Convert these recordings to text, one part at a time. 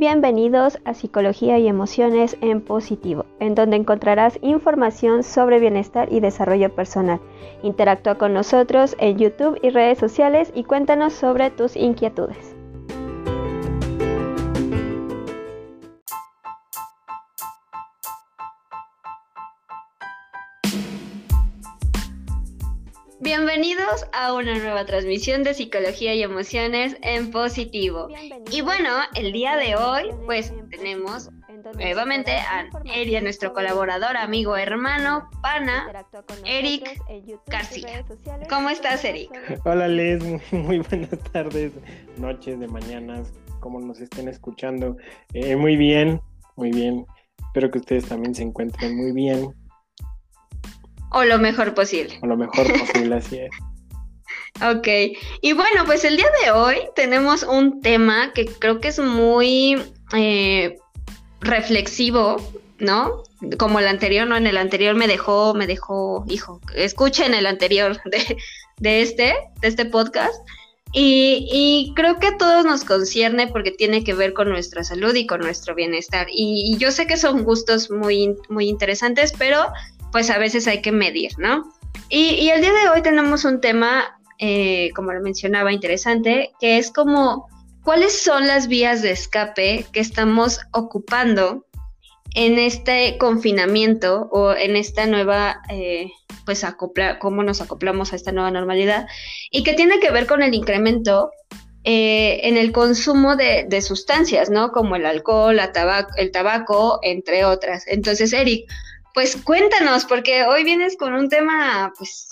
bienvenidos a Psicología y Emociones en Positivo, en donde encontrarás información sobre bienestar y desarrollo personal. Interactúa con nosotros en YouTube y redes sociales y cuéntanos sobre tus inquietudes. A una nueva transmisión de Psicología y Emociones en Positivo. Y bueno, el día de hoy pues tenemos nuevamente a Eric, nuestro colaborador, amigo, hermano, pana, Eric García. ¿Cómo estás, Eric? Hola, Les, muy, buenas tardes, noches, de mañanas, como nos estén escuchando. Eh, muy bien, muy bien. Espero que ustedes también se encuentren muy bien. O lo mejor posible. O lo mejor posible, así es. Ok, y bueno, pues el día de hoy tenemos un tema que creo que es muy eh, reflexivo, ¿no? Como el anterior, ¿no? En el anterior me dejó, me dejó, hijo, escuchen el anterior de, de este, de este podcast. Y, creo que a todos nos concierne porque tiene que ver con nuestra salud y con nuestro bienestar. Y, y yo sé que son gustos muy, muy interesantes, pero pues a veces hay que medir, ¿no? Y, el día de hoy tenemos un tema, eh, como lo mencionaba, interesante, que es como cuáles son las vías de escape que estamos ocupando en este confinamiento o en esta nueva, eh, pues acopla, cómo nos acoplamos a esta nueva normalidad y que tiene que ver con el incremento eh, en el consumo de, sustancias, ¿no? Como el alcohol, el tabaco, entre otras. Entonces, Eric, pues cuéntanos, porque hoy vienes con un tema, pues,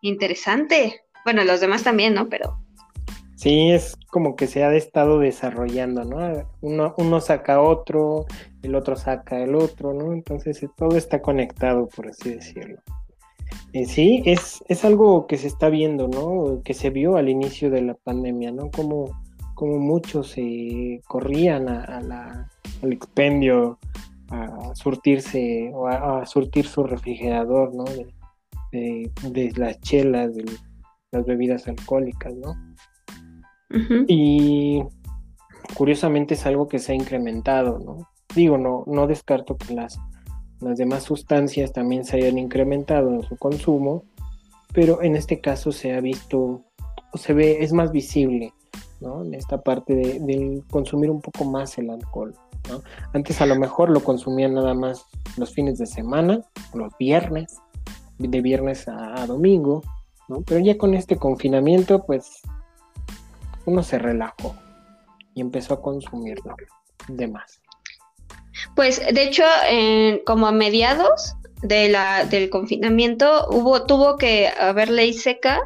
interesante. Bueno, los demás también, ¿no? Pero... Sí, es como que se ha estado desarrollando, ¿no? Uno, uno saca otro, el otro saca el otro, ¿no? Entonces eh, todo está conectado, por así decirlo. Eh, sí, es, es algo que se está viendo, ¿no? Que se vio al inicio de la pandemia, ¿no? Como, como muchos se corrían a, la, al expendio a surtirse o a, surtir su refrigerador, ¿no? De, las chelas, de las bebidas alcohólicas, ¿no? Y curiosamente es algo que se ha incrementado, ¿no? Digo, no, no descarto que las, las demás sustancias también se hayan incrementado en su consumo, pero en este caso se ha visto, o se ve, es más visible, ¿no? En esta parte de, del consumir un poco más el alcohol. Antes a lo mejor lo consumían nada más los fines de semana, los viernes, de viernes a, domingo, Pero ya con este confinamiento, pues uno se relajó y empezó a consumirlo de más. Pues de hecho, como a mediados del confinamiento, hubo, tuvo que haber ley seca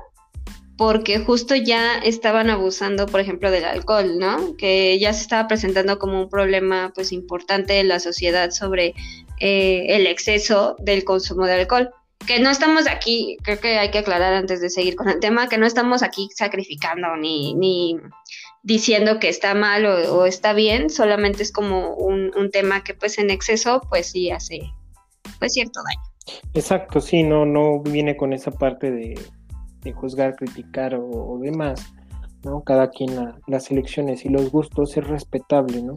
porque justo ya estaban abusando, por ejemplo, del alcohol, ¿no? Que ya se estaba presentando como un problema, pues, importante en la sociedad sobre eh, el exceso del consumo de alcohol. Que no estamos aquí, creo que hay que aclarar antes de seguir con el tema, que no estamos aquí sacrificando ni, ni diciendo que está mal o, está bien, solamente es como un, un tema que, pues, en exceso, pues, sí hace, pues, cierto daño. Exacto, sí, no, no viene con esa parte de juzgar, criticar o, demás, ¿no? Cada quien las elecciones y los gustos es respetable, ¿no?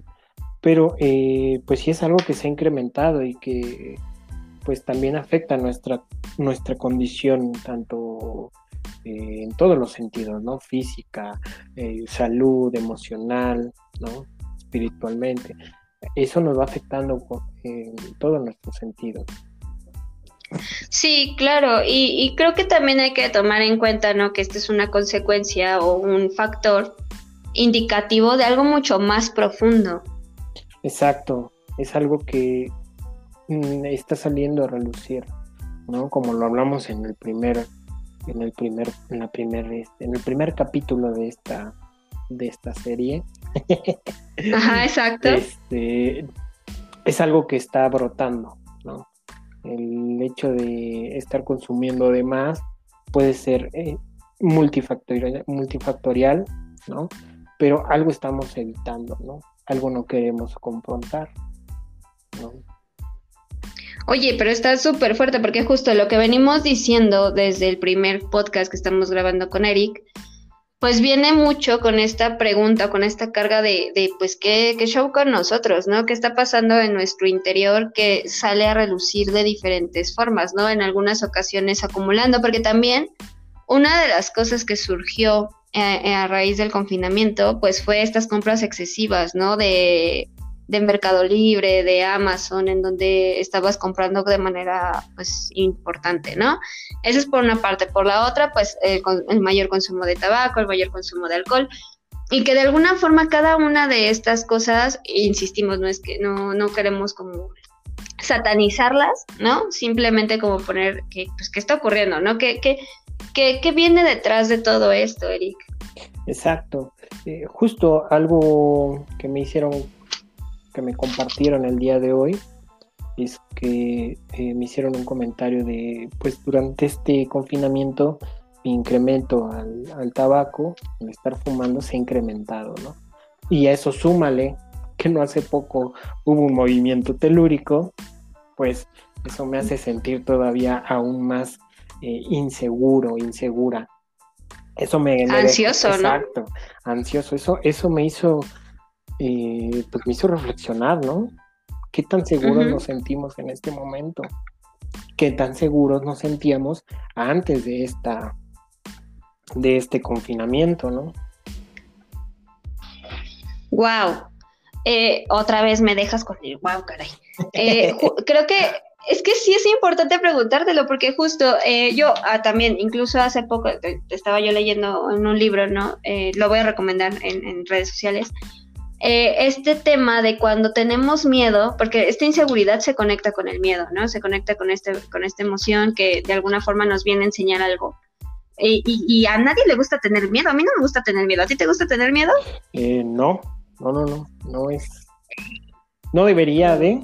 Pero eh, pues sí es algo que se ha incrementado y que pues también afecta nuestra, nuestra condición, tanto eh, en todos los sentidos, ¿no? Física, eh, salud, emocional, ¿no? Espiritualmente. Eso nos va afectando en todos nuestros sentidos. Sí, claro, y, creo que también hay que tomar en cuenta, ¿no? Que esta es una consecuencia o un factor indicativo de algo mucho más profundo. Exacto, es algo que está saliendo a relucir, ¿no? Como lo hablamos en el primer, en el primer, en la primer, este, en el primer capítulo de esta, de esta serie. Ajá, exacto. Este, es algo que está brotando, ¿no? el hecho de estar consumiendo de más puede ser eh, multifactorial, multifactorial, ¿no? Pero algo estamos evitando, ¿no? Algo no queremos confrontar, ¿no? Oye, pero está súper fuerte porque justo lo que venimos diciendo desde el primer podcast que estamos grabando con Eric, pues viene mucho con esta pregunta, con esta carga de, pues, ¿qué, ¿qué, show con nosotros, ¿no? ¿Qué está pasando en nuestro interior que sale a relucir de diferentes formas, ¿no? En algunas ocasiones acumulando, porque también una de las cosas que surgió eh, eh, a raíz del confinamiento, pues fue estas compras excesivas, ¿no? De, de Mercado Libre, de Amazon, en donde estabas comprando de manera pues importante, ¿no? Eso es por una parte. Por la otra, pues el, el, mayor consumo de tabaco, el mayor consumo de alcohol. Y que de alguna forma cada una de estas cosas, insistimos, no es que no, no queremos como satanizarlas, ¿no? Simplemente como poner que, pues, ¿qué está ocurriendo, no? ¿Qué, qué, qué, qué viene detrás de todo esto, Eric? Exacto. Eh, justo algo que me hicieron que me compartieron el día de hoy es que eh, me hicieron un comentario de, pues durante este confinamiento mi incremento al, tabaco, al estar fumando, se ha incrementado, ¿no? Y a eso súmale que no hace poco hubo un movimiento telúrico, pues eso me hace sentir todavía aún más eh, inseguro, insegura. Eso me... Ansioso, ¿no? Exacto, ansioso. Eso, eso me hizo eh, pues me hizo reflexionar, ¿no? ¿Qué tan seguros nos sentimos en este momento? ¿Qué tan seguros nos sentíamos antes de esta, de este confinamiento, ¿no? Wow. Eh, otra vez me dejas con el wow, caray. Eh, creo que es que sí es importante preguntártelo, porque justo yo ah, también, incluso hace poco, estaba yo leyendo en un libro, ¿no? lo voy a recomendar en redes sociales, eh, este tema de cuando tenemos miedo, porque esta inseguridad se conecta con el miedo, ¿no? Se conecta con, este, con esta emoción que de alguna forma nos viene a enseñar algo. Y, a nadie le gusta tener miedo. A mí no me gusta tener miedo. ¿A ti te gusta tener miedo? Eh, no, no, no, no. No es. No debería de,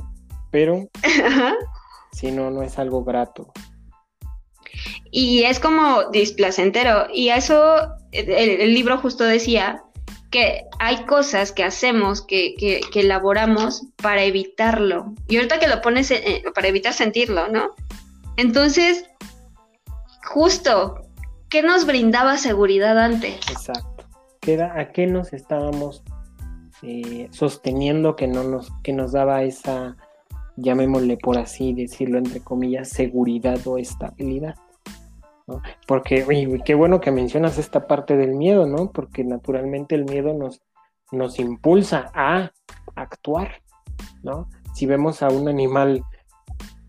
pero. Si no, no es algo grato. Y es como displacentero. Y eso, el libro justo decía que hay cosas que hacemos, que, que, elaboramos para evitarlo. Y ahorita que lo pones para evitar sentirlo, ¿no? Entonces, justo, ¿qué nos brindaba seguridad antes? Exacto. ¿A qué nos estábamos eh, sosteniendo que no nos, que nos daba esa, llamémosle por así decirlo, entre comillas, seguridad o estabilidad? Porque, qué bueno que mencionas esta parte del miedo, ¿no? Porque naturalmente el miedo nos, nos impulsa a actuar, ¿no? Si vemos a un animal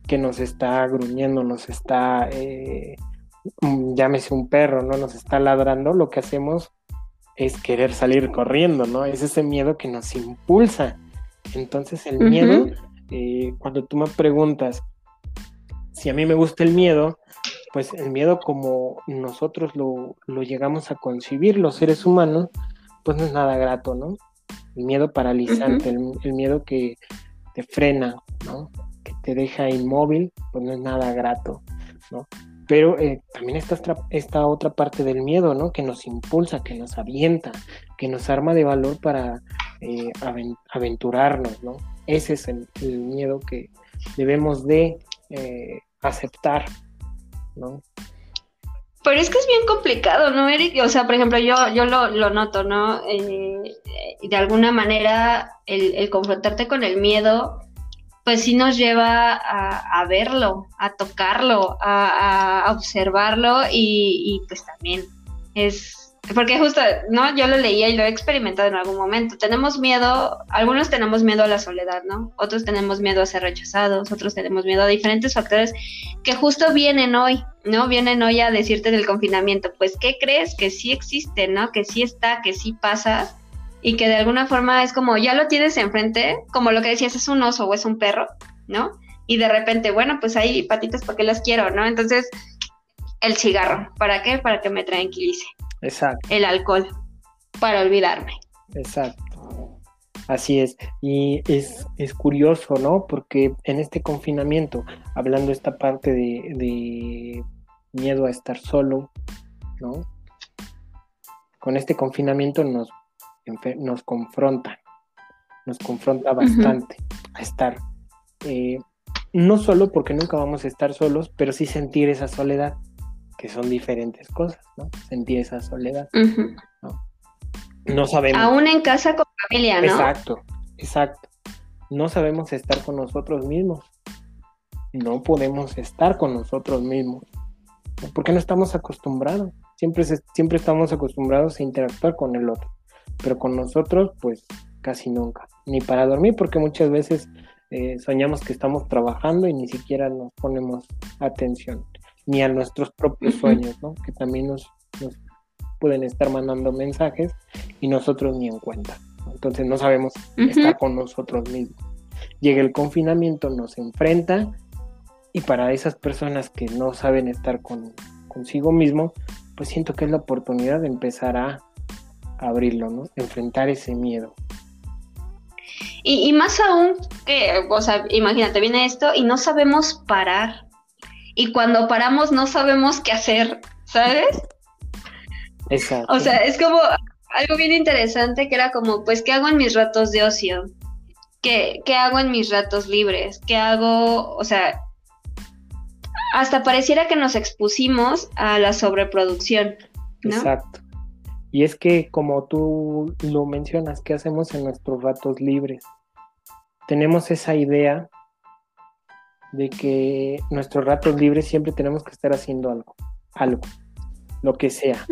que nos está gruñendo, nos está, eh, mm, llámese un perro, ¿no? Nos está ladrando, lo que hacemos es querer salir corriendo, ¿no? Es ese miedo que nos impulsa. Entonces el miedo, eh, cuando tú me preguntas si a mí me gusta el miedo, pues el miedo como nosotros lo, llegamos a concebir los seres humanos, pues no es nada grato, ¿no? El miedo paralizante, el, miedo que te frena, ¿no? Que te deja inmóvil, pues no es nada grato, ¿no? Pero eh, también está esta, otra parte del miedo, ¿no? Que nos impulsa, que nos avienta, que nos arma de valor para eh, aventurarnos, ¿no? Ese es el, miedo que debemos de eh, aceptar, ¿no? Pero es que es bien complicado, ¿no, Eric? O sea, por ejemplo, yo, yo lo, noto, ¿no? Eh, de alguna manera, el, confrontarte con el miedo, pues sí nos lleva a, verlo, a tocarlo, a, observarlo y, pues también es porque justo, ¿no? Yo lo leía y lo he experimentado en algún momento. Tenemos miedo, algunos tenemos miedo a la soledad, ¿no? Otros tenemos miedo a ser rechazados, otros tenemos miedo a diferentes factores que justo vienen hoy, ¿no? Vienen hoy a decirte del confinamiento. Pues, ¿qué crees? Que sí existe, ¿no? Que sí está, que sí pasa y que de alguna forma es como, ya lo tienes enfrente, como lo que decías, es un oso o es un perro, ¿no? Y de repente, bueno, pues hay patitas porque las quiero, ¿no? Entonces, el cigarro, ¿para qué? Para que me tranquilice. Exacto. El alcohol, para olvidarme. Exacto. Así es. Y es, es curioso, ¿no? Porque en este confinamiento, hablando esta parte de, miedo a estar solo, ¿no? Con este confinamiento nos, nos confronta, nos confronta bastante a estar, eh, no solo porque nunca vamos a estar solos, pero sí sentir esa soledad, que son diferentes cosas, ¿no? Sentir esa soledad, ¿no? No sabemos. Aún en casa con familia, ¿no? Exacto, exacto. No sabemos estar con nosotros mismos. No podemos estar con nosotros mismos. Porque no estamos acostumbrados. Siempre, siempre estamos acostumbrados a interactuar con el otro. Pero con nosotros, pues casi nunca. Ni para dormir, porque muchas veces eh, soñamos que estamos trabajando y ni siquiera nos ponemos atención. Ni a nuestros propios sueños, ¿no? Que también nos, pueden estar mandando mensajes y nosotros ni en cuenta. Entonces no sabemos estar con nosotros mismos. Llega el confinamiento, nos enfrenta y para esas personas que no saben estar con, consigo mismo, pues siento que es la oportunidad de empezar a abrirlo, ¿no? Enfrentar ese miedo. Y, más aún que, o sea, imagínate, viene esto y no sabemos parar. Y cuando paramos no sabemos qué hacer, ¿sabes? Exacto. O sea, es como algo bien interesante que era como, pues, ¿qué hago en mis ratos de ocio? ¿Qué, qué hago en mis ratos libres? ¿Qué hago? O sea, hasta pareciera que nos expusimos a la sobreproducción. ¿no? Exacto. Y es que como tú lo mencionas, ¿qué hacemos en nuestros ratos libres? Tenemos esa idea de que nuestros ratos libres siempre tenemos que estar haciendo algo, algo, lo que sea,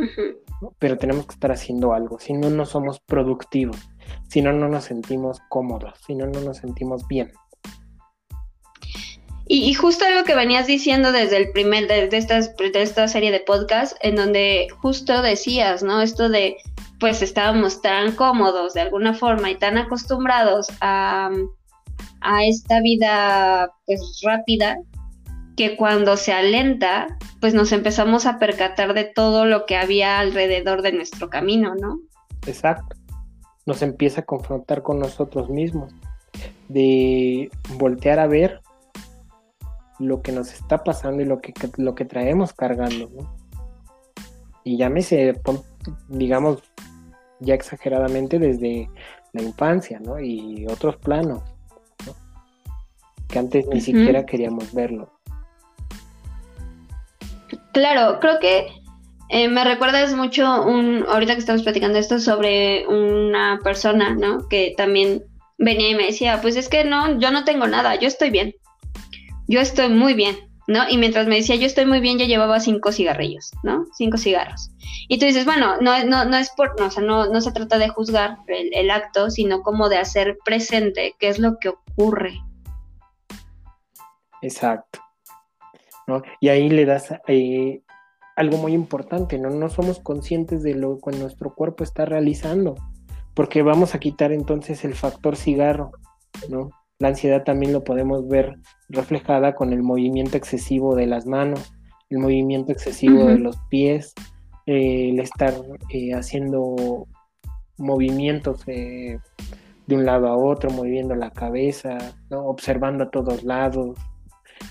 pero tenemos que estar haciendo algo, si no, no somos productivos, si no, no nos sentimos cómodos, si no, no nos sentimos bien. Y, justo algo que venías diciendo desde el primer, de, de, de esta serie de podcast, en donde justo decías, ¿no? Esto de, pues estábamos tan cómodos de alguna forma y tan acostumbrados a, a esta vida, pues rápida, que cuando se alenta, pues nos empezamos a percatar de todo lo que había alrededor de nuestro camino, ¿no? Exacto. Nos empieza a confrontar con nosotros mismos, de voltear a ver lo que nos está pasando y lo que, lo que traemos cargando, ¿no? Y llámese, digamos, ya exageradamente desde la infancia, ¿no? Y otros planos, ¿no? Que antes ni siquiera queríamos verlo. Claro, creo que eh, me recuerdas mucho un, ahorita que estamos platicando esto sobre una persona, ¿no? Que también venía y me decía, pues es que no, yo no tengo nada, yo estoy bien yo estoy muy bien, ¿no? Y mientras me decía, yo estoy muy bien, ya llevaba cinco cigarrillos, ¿no? Cinco cigarros. Y tú dices, bueno, no, no, no es por, no, o sea, no, no se trata de juzgar el, acto, sino como de hacer presente qué es lo que ocurre. Exacto. ¿no? Y ahí le das eh, algo muy importante, ¿no? No somos conscientes de lo que nuestro cuerpo está realizando, porque vamos a quitar entonces el factor cigarro, ¿no? La ansiedad también lo podemos ver reflejada con el movimiento excesivo de las manos, el movimiento excesivo de los pies, eh, el estar eh, haciendo movimientos eh, de un lado a otro, moviendo la cabeza, observando a todos lados.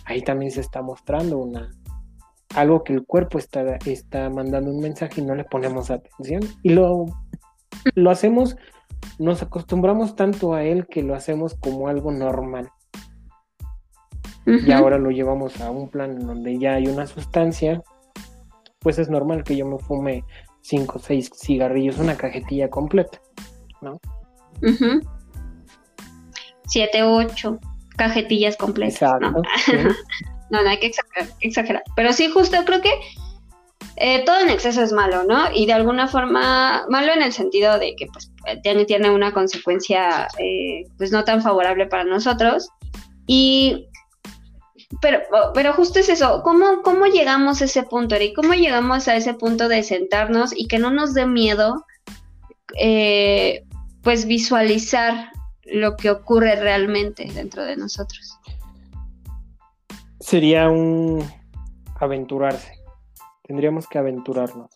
Ahí también se está mostrando una algo que el cuerpo está, está mandando un mensaje y no le ponemos atención. Y lo, lo hacemos nos acostumbramos tanto a él que lo hacemos como algo normal. Y ahora lo llevamos a un plan en donde ya hay una sustancia, pues es normal que yo me fume cinco o seis cigarrillos, una cajetilla completa, ¿no? Siete o ocho cajetillas completas. ¿no? no, no hay que exagerar. Pero sí, justo creo que eh, todo en exceso es malo, ¿no? Y de alguna forma, malo en el sentido de que pues tiene, tiene una consecuencia eh, pues no tan favorable para nosotros. Y pero, pero justo es eso, ¿cómo, ¿cómo llegamos a ese punto, Eric? ¿Cómo llegamos a ese punto de sentarnos y que no nos dé miedo eh, pues visualizar lo que ocurre realmente dentro de nosotros? Sería un aventurarse tendríamos que aventurarnos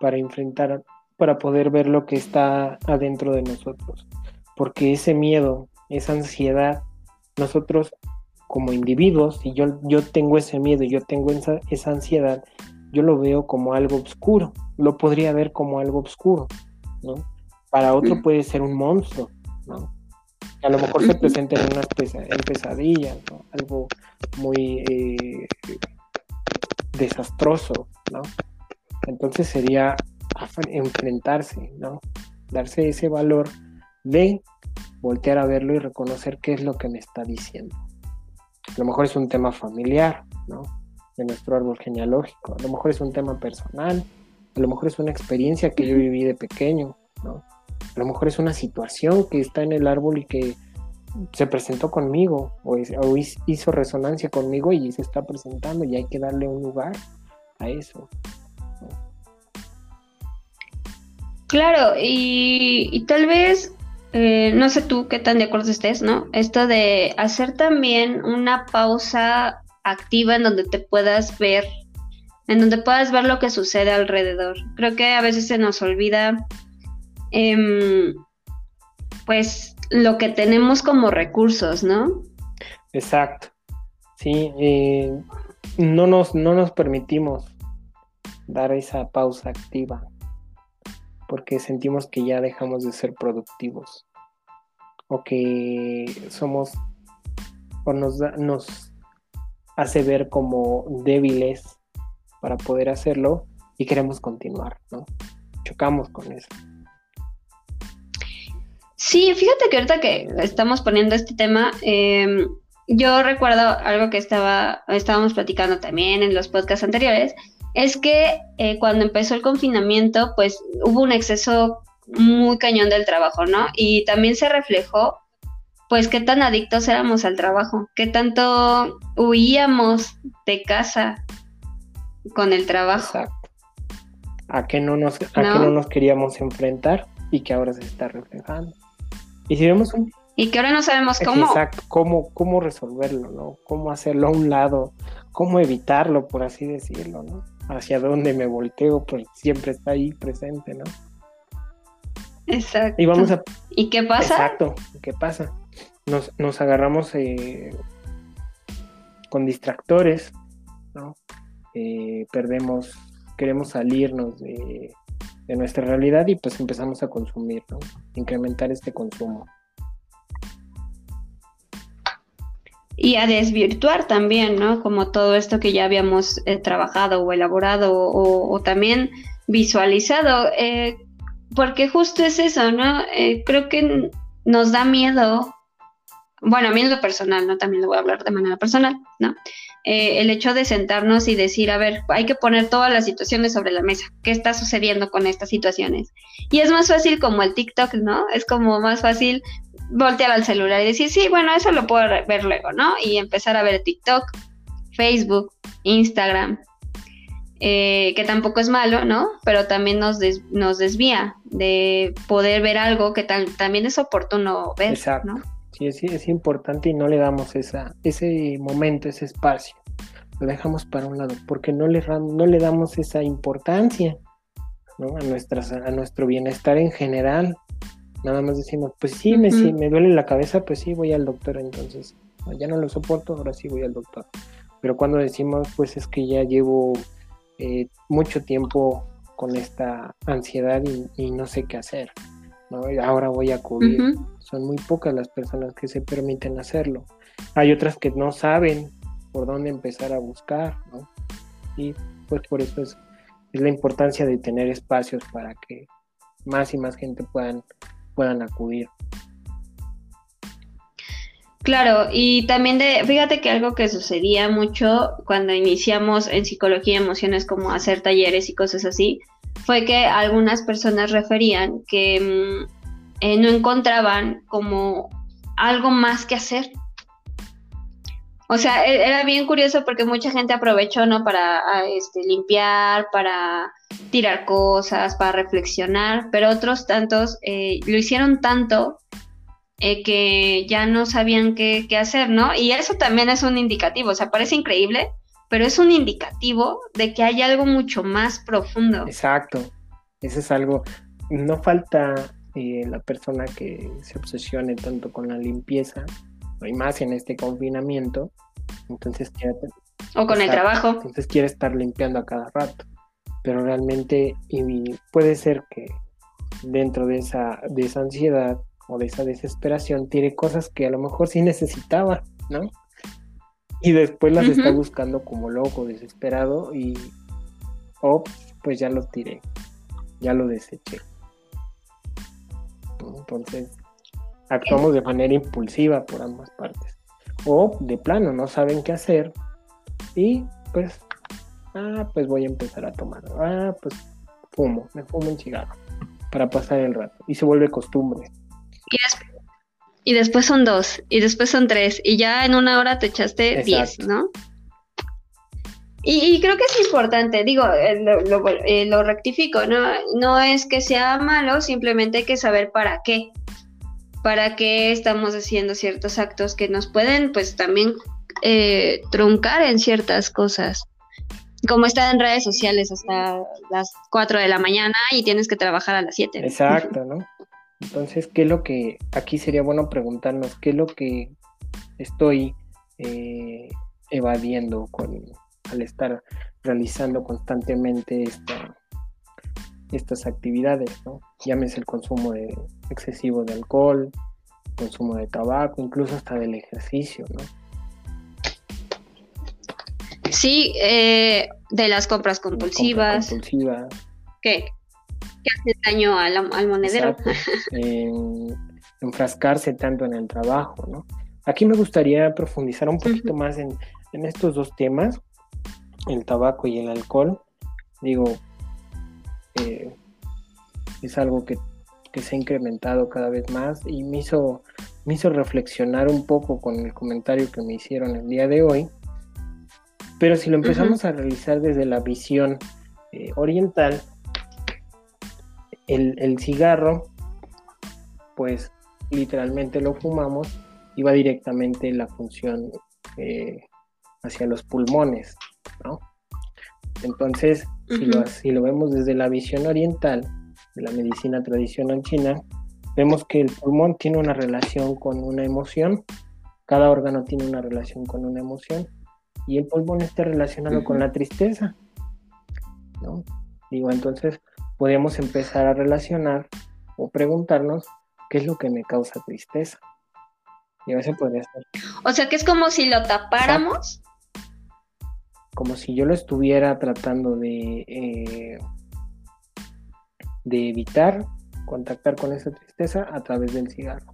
para enfrentar, para poder ver lo que está adentro de nosotros. Porque ese miedo, esa ansiedad, nosotros como individuos, si yo, yo tengo ese miedo, yo tengo esa, esa ansiedad, yo lo veo como algo oscuro, lo podría ver como algo oscuro, ¿no? Para otro puede ser un monstruo, ¿no? A lo mejor se presenta en unas pesadillas, ¿no? Algo muy eh, desastroso, ¿no? Entonces sería enfrentarse, ¿no? Darse ese valor de voltear a verlo y reconocer qué es lo que me está diciendo. A lo mejor es un tema familiar, ¿no? De nuestro árbol genealógico. A lo mejor es un tema personal. A lo mejor es una experiencia que yo viví de pequeño, ¿no? A lo mejor es una situación que está en el árbol y que se presentó conmigo o, hizo resonancia conmigo y se está presentando y hay que darle un lugar a eso. Claro, y, tal vez, eh, no sé tú qué tan de acuerdo estés, ¿no? Esto de hacer también una pausa activa en donde te puedas ver, en donde puedas ver lo que sucede alrededor. Creo que a veces se nos olvida, em, pues, lo que tenemos como recursos, ¿no? Exacto. Sí, eh, no, nos, no nos permitimos dar esa pausa activa porque sentimos que ya dejamos de ser productivos o que somos o nos, nos hace ver como débiles para poder hacerlo y queremos continuar, ¿no? Chocamos con eso. Sí, fíjate que ahorita que estamos poniendo este tema, em, yo recuerdo algo que estaba, estábamos platicando también en los podcasts anteriores, es que eh, cuando empezó el confinamiento, pues hubo un exceso muy cañón del trabajo, ¿no? Y también se reflejó, pues, qué tan adictos éramos al trabajo, qué tanto huíamos de casa con el trabajo. Exacto. A qué no nos, a no nos queríamos enfrentar y que ahora se está reflejando. Y si vemos un... Y que ahora no sabemos cómo. Exacto, cómo, cómo resolverlo, ¿no? Cómo hacerlo a un lado, cómo evitarlo, por así decirlo, ¿no? hacia dónde me volteo, pues siempre está ahí presente, ¿no? Exacto. Y vamos a... ¿Y qué pasa? Exacto, ¿qué pasa? Nos, nos agarramos eh, con distractores, ¿no? Eh, perdemos, queremos salirnos de, de nuestra realidad y pues empezamos a consumir, ¿no? Incrementar este consumo. y a desvirtuar también, ¿no? Como todo esto que ya habíamos eh, trabajado o elaborado o, también visualizado, eh, porque justo es eso, ¿no? Eh, creo que nos da miedo, bueno, a mí es lo personal, ¿no? También lo voy a hablar de manera personal, ¿no? el hecho de sentarnos y decir, a ver, hay que poner todas las situaciones sobre la mesa, ¿qué está sucediendo con estas situaciones? Y es más fácil como el TikTok, ¿no? Es como más fácil voltear al celular y decir, sí, bueno, eso lo puedo ver luego, ¿no? Y empezar a ver TikTok, Facebook, Instagram, eh, que tampoco es malo, ¿no? Pero también nos, nos desvía de poder ver algo que también es oportuno ver, Exacto. ¿no? Sí, es importante y no le damos esa, ese momento, ese espacio. Lo dejamos para un lado porque no le, no le damos esa importancia ¿no? a, nuestras, a nuestro bienestar en general nada más decimos, pues sí, me, me duele la cabeza, pues sí, voy al doctor, entonces ya no lo soporto, ahora sí voy al doctor. Pero cuando decimos, pues es que ya llevo eh, mucho tiempo con esta ansiedad y, no sé qué hacer, ¿no? ahora voy a acudir. Son muy pocas las personas que se permiten hacerlo. Hay otras que no saben por dónde empezar a buscar, ¿no? Y pues por eso es, es la importancia de tener espacios para que más y más gente puedan puedan acudir. Claro, y también de, fíjate que algo que sucedía mucho cuando iniciamos en psicología y emociones como hacer talleres y cosas así, fue que algunas personas referían que mm, eh, no encontraban como algo más que hacer. O sea, e, era bien curioso porque mucha gente aprovechó, ¿no? Para este, limpiar, para tirar cosas, para reflexionar, pero otros tantos eh, lo hicieron tanto eh, que ya no sabían qué, hacer, ¿no? Y eso también es un indicativo, o sea, parece increíble, pero es un indicativo de que hay algo mucho más profundo. Exacto, eso es algo, no falta eh, la persona que se obsesione tanto con la limpieza, y más en este confinamiento, entonces quiere... O con el trabajo. Entonces quiere estar limpiando a cada rato pero realmente puede ser que dentro de esa, de esa ansiedad o de esa desesperación tiene cosas que a lo mejor sí necesitaba, ¿no? Y después las está buscando como loco, desesperado y, oh, pues ya lo tiré, ya lo deseché. Entonces, actuamos de manera impulsiva por ambas partes. O de plano, no saben qué hacer y pues, ah, pues voy a empezar a tomar. Ah, pues fumo, me fumo un cigarro para pasar el rato. Y se vuelve costumbre. Y, después son dos, y después son tres, y ya en una hora te echaste diez, ¿no? Y, creo que es importante, digo, eh, eh, lo, rectifico, ¿no? No es que sea malo, simplemente hay que saber para qué. Para qué estamos haciendo ciertos actos que nos pueden, pues también eh, truncar en ciertas cosas. Como estar en redes sociales hasta las 4 de la mañana y tienes que trabajar a las 7. Exacto, ¿no? Entonces, ¿qué es lo que aquí sería bueno preguntarnos? ¿Qué es lo que estoy evadiendo con, al estar realizando constantemente esta, estas actividades, ¿no? Llámese el consumo de, excesivo de alcohol, consumo de tabaco, incluso hasta del ejercicio, ¿no? Sí, eh, de las compras compulsivas. compulsivas. ¿Qué? ¿Qué hace daño al, al monedero? en, enfrascarse tanto en el trabajo, ¿no? Aquí me gustaría profundizar un poquito más en, en, estos dos temas, el tabaco y el alcohol, digo, eh, es algo que, se ha incrementado cada vez más y me hizo, me hizo reflexionar un poco con el comentario que me hicieron el día de hoy. Pero si lo empezamos a realizar desde la visión eh, oriental, el, cigarro, pues literalmente lo fumamos y va directamente la función eh, hacia los pulmones. Entonces, si, lo, vemos desde la visión oriental, de la medicina tradicional china, vemos que el pulmón tiene una relación con una emoción, cada órgano tiene una relación con una emoción, y el pulmón está relacionado con la tristeza. ¿no? Digo, entonces podemos empezar a relacionar o preguntarnos qué es lo que me causa tristeza. Y a veces podría ser. O sea que es como si lo tapáramos como si yo lo estuviera tratando de, eh, de evitar contactar con esa tristeza a través del cigarro.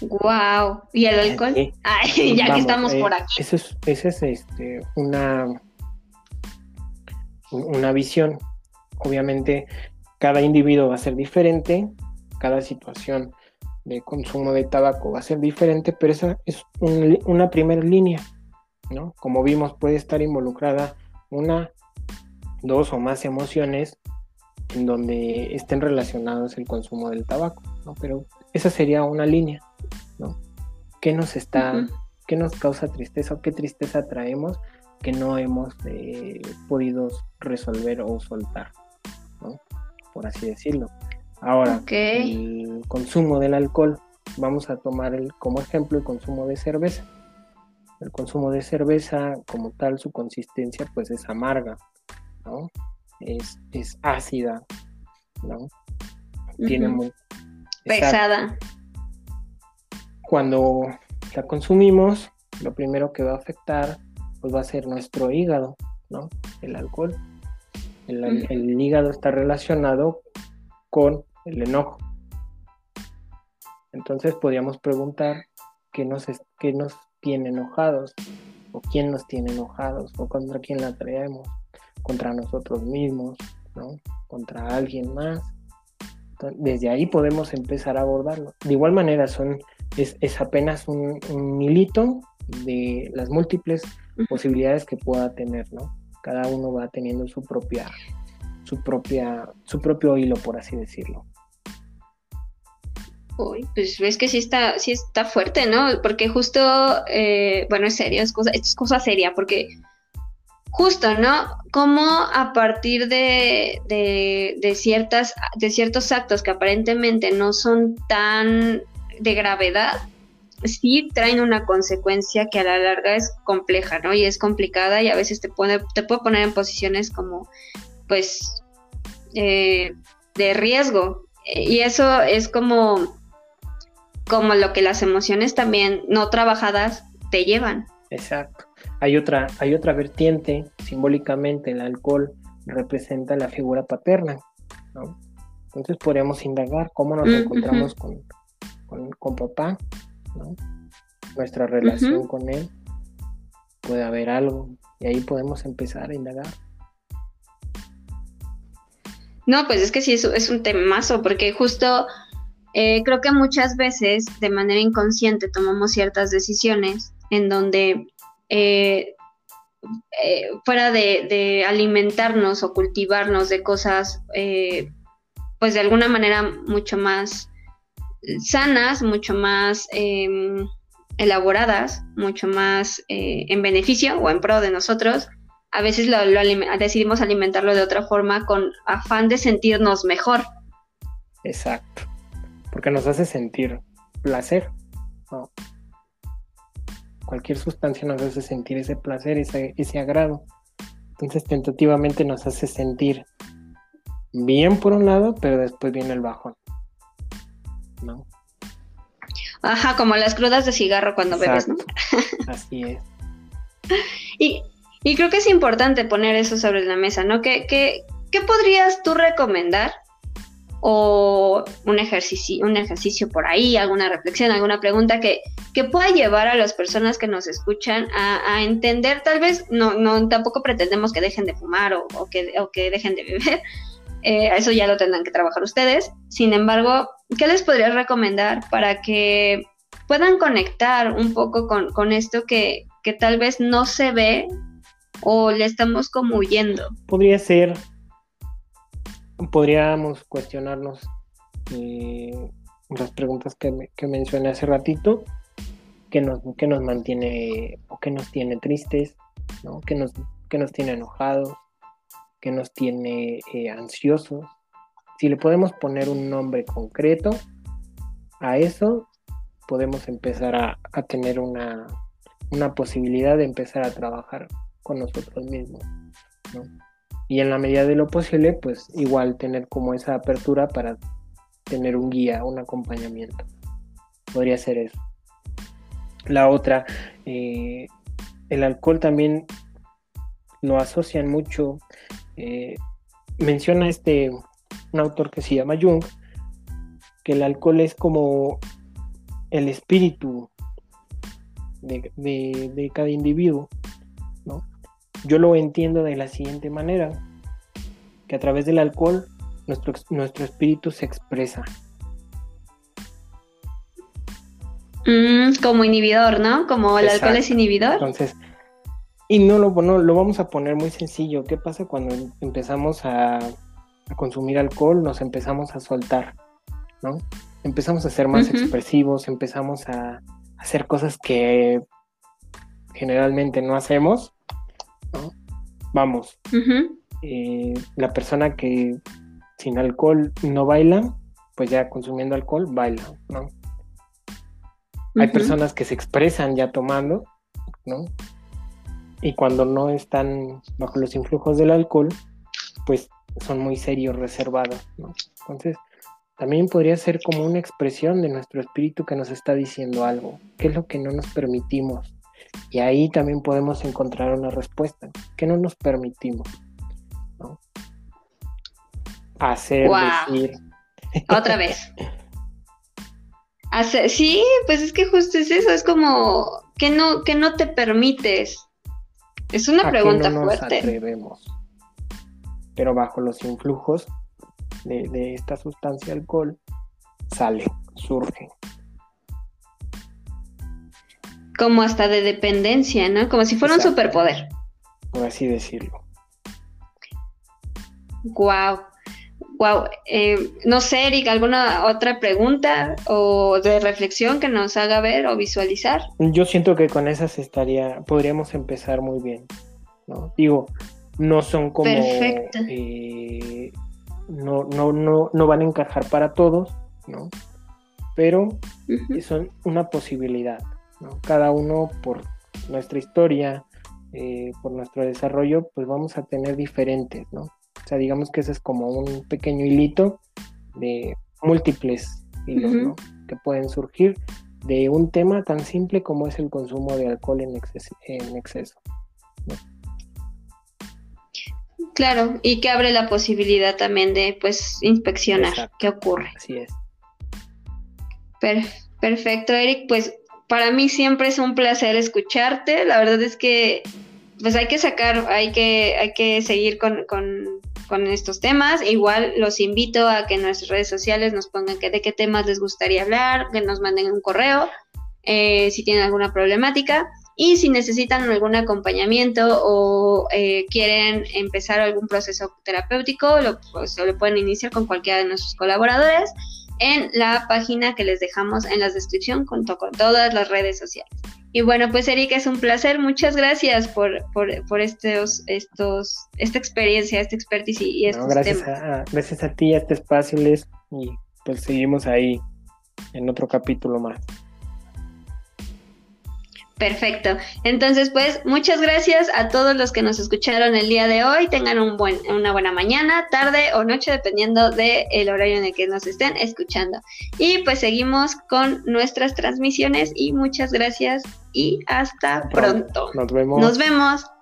Wow, ¿y el alcohol? ya que estamos por eh, aquí. Esa es, es este, una, una visión. Obviamente, cada individuo va a ser diferente, cada situación de consumo de tabaco va a ser diferente, pero esa es una primera línea, ¿no? Como vimos, puede estar involucrada una, dos o más emociones en donde estén relacionados el consumo del tabaco, ¿no? Pero esa sería una línea, ¿no? ¿Qué nos está, qué nos causa tristeza o qué tristeza traemos que no hemos eh, podido resolver o soltar, ¿no? Por así decirlo. Ahora, el consumo del alcohol, vamos a tomar el, como ejemplo el consumo de cerveza. El consumo de cerveza, como tal, su consistencia pues es amarga, ¿no? Es, ácida, ¿no? Tiene muy... Pesada. Cuando la consumimos, lo primero que va a afectar pues va a ser nuestro hígado, ¿no? El alcohol. el hígado está relacionado con el enojo. Entonces podríamos preguntar qué nos, qué nos tiene enojados, o quién nos tiene enojados, o contra quién la traemos, contra nosotros mismos, ¿no? Contra alguien más. desde ahí podemos empezar a abordarlo. De igual manera, son, es, apenas un, un, hilito de las múltiples posibilidades que pueda tener, ¿no? Cada uno va teniendo su propia, su propia, su propio hilo, por así decirlo. Uy, pues ves que sí está, sí está fuerte, ¿no? Porque justo, eh, bueno, es serio, es cosa, es cosa seria, porque justo, ¿no? Como a partir de, de, ciertas, de ciertos actos que aparentemente no son tan de gravedad, sí traen una consecuencia que a la larga es compleja, ¿no? Y es complicada y a veces te, pone, te puede poner en posiciones como, pues, eh, de riesgo. Y eso es como como lo que las emociones también no trabajadas te llevan. Exacto. Hay otra, hay otra vertiente, simbólicamente el alcohol representa la figura paterna, ¿no? Entonces podríamos indagar cómo nos encontramos con, con, papá, ¿no? Nuestra relación con él. Puede haber algo y ahí podemos empezar a indagar. No, pues es que sí, es, es un temazo, porque justo eh, creo que muchas veces de manera inconsciente tomamos ciertas decisiones en donde eh, eh, fuera de, alimentarnos o cultivarnos de cosas, pues de alguna manera mucho más sanas, mucho más em, elaboradas, mucho más en beneficio o en pro de nosotros, a veces lo, decidimos alimentarlo de otra forma con afán de sentirnos mejor. Exacto, porque nos hace sentir placer. Cualquier sustancia nos hace sentir ese placer, ese, ese agrado. Entonces tentativamente nos hace sentir bien por un lado, pero después viene el bajón. ¿No? Ajá, como las crudas de cigarro cuando bebes, ¿no? Así es. Y y creo que es importante poner eso sobre la mesa, ¿no? ¿Qué, qué, qué podrías tú recomendar? O un ejercicio, un ejercicio por ahí, alguna reflexión, alguna pregunta que, que pueda llevar a las personas que nos escuchan a, entender, tal vez, no, no, tampoco pretendemos que dejen de fumar o, que, o que dejen de beber, eh, eso ya lo tendrán que trabajar ustedes. Sin embargo, ¿qué les podrías recomendar para que puedan conectar un poco con, con esto que, que, tal vez no se ve o le estamos como huyendo? Podría ser, podríamos cuestionarnos eh, las preguntas que, que, mencioné hace ratito, que nos, que nos mantiene o que nos tiene tristes, ¿no? que, nos, que nos tiene enojados, que nos tiene eh, ansiosos. Si le podemos poner un nombre concreto a eso, podemos empezar a, tener una, una posibilidad de empezar a trabajar con nosotros mismos. Y en la medida de lo posible, pues igual tener como esa apertura para tener un guía, un acompañamiento. Podría ser eso. La otra, eh, el alcohol también lo asocian mucho. Eh, menciona este, un autor que se llama Jung, que el alcohol es como el espíritu de, de cada individuo, ¿no? Yo lo entiendo de la siguiente manera, que a través del alcohol nuestro, nuestro espíritu se expresa. Mm, como inhibidor, ¿no? Como el alcohol es inhibidor. Entonces, y no lo, no, lo vamos a poner muy sencillo. ¿Qué pasa cuando empezamos a, consumir alcohol? Nos empezamos a soltar, ¿no? Empezamos a ser más expresivos, empezamos a hacer cosas que generalmente no hacemos Vamos. Eh, la persona que sin alcohol no baila, pues ya consumiendo alcohol baila, ¿no? Hay personas que se expresan ya tomando, ¿no? Y cuando no están bajo los influjos del alcohol, pues son muy serios, reservados, ¿no? Entonces, también podría ser como una expresión de nuestro espíritu que nos está diciendo algo. ¿Qué es lo que no nos permitimos? Y ahí también podemos encontrar una respuesta que no nos permitimos. ¿no? Hacer, decir. Otra vez. Hacer, sí, pues es que justo es eso, es como que no, que no te permites. Es una pregunta no nos fuerte. Atrevemos. Pero bajo los influjos de, de esta sustancia alcohol sale, surge como hasta de dependencia, ¿no? Como si fuera un superpoder. Por así decirlo. Wow. Wow. Eh, no sé, Eric, ¿alguna otra pregunta o de reflexión que nos haga ver o visualizar? Yo siento que con esas estaría, podríamos empezar muy bien. ¿no? Digo, no son como. Perfecto. Eh, no, no, no, no van a encajar para todos, ¿no? Pero son una posibilidad. Cada uno por nuestra historia, eh, por nuestro desarrollo, pues vamos a tener diferentes, ¿no? O sea, digamos que ese es como un pequeño hilito de múltiples hilos, ¿no? que pueden surgir de un tema tan simple como es el consumo de alcohol en exceso. Claro, y que abre la posibilidad también de pues inspeccionar qué ocurre. Así es. perfecto, Eric. Pues para mí siempre es un placer escucharte. La verdad es que pues hay que sacar, hay que, hay que seguir con, estos temas. Igual los invito a que en nuestras redes sociales nos pongan que, de qué temas les gustaría hablar, que nos manden un correo eh, si tienen alguna problemática. Y si necesitan algún acompañamiento o eh, quieren empezar algún proceso terapéutico, lo, pues, lo pueden iniciar con cualquiera de nuestros colaboradores en la página que les dejamos en la descripción junto con todas las redes sociales. Y bueno, pues Erika, es un placer. Muchas gracias por, por, estos, estos, esta experiencia, esta expertise y, estos gracias A, gracias a ti, a este espacio, Les, y pues seguimos ahí en otro capítulo más. Perfecto. Entonces, pues, muchas gracias a todos los que nos escucharon el día de hoy. Tengan un buen, una buena mañana, tarde o noche, dependiendo del horario en el que nos estén escuchando. Y pues seguimos con nuestras transmisiones y muchas gracias y hasta pronto. Nos vemos. Nos vemos.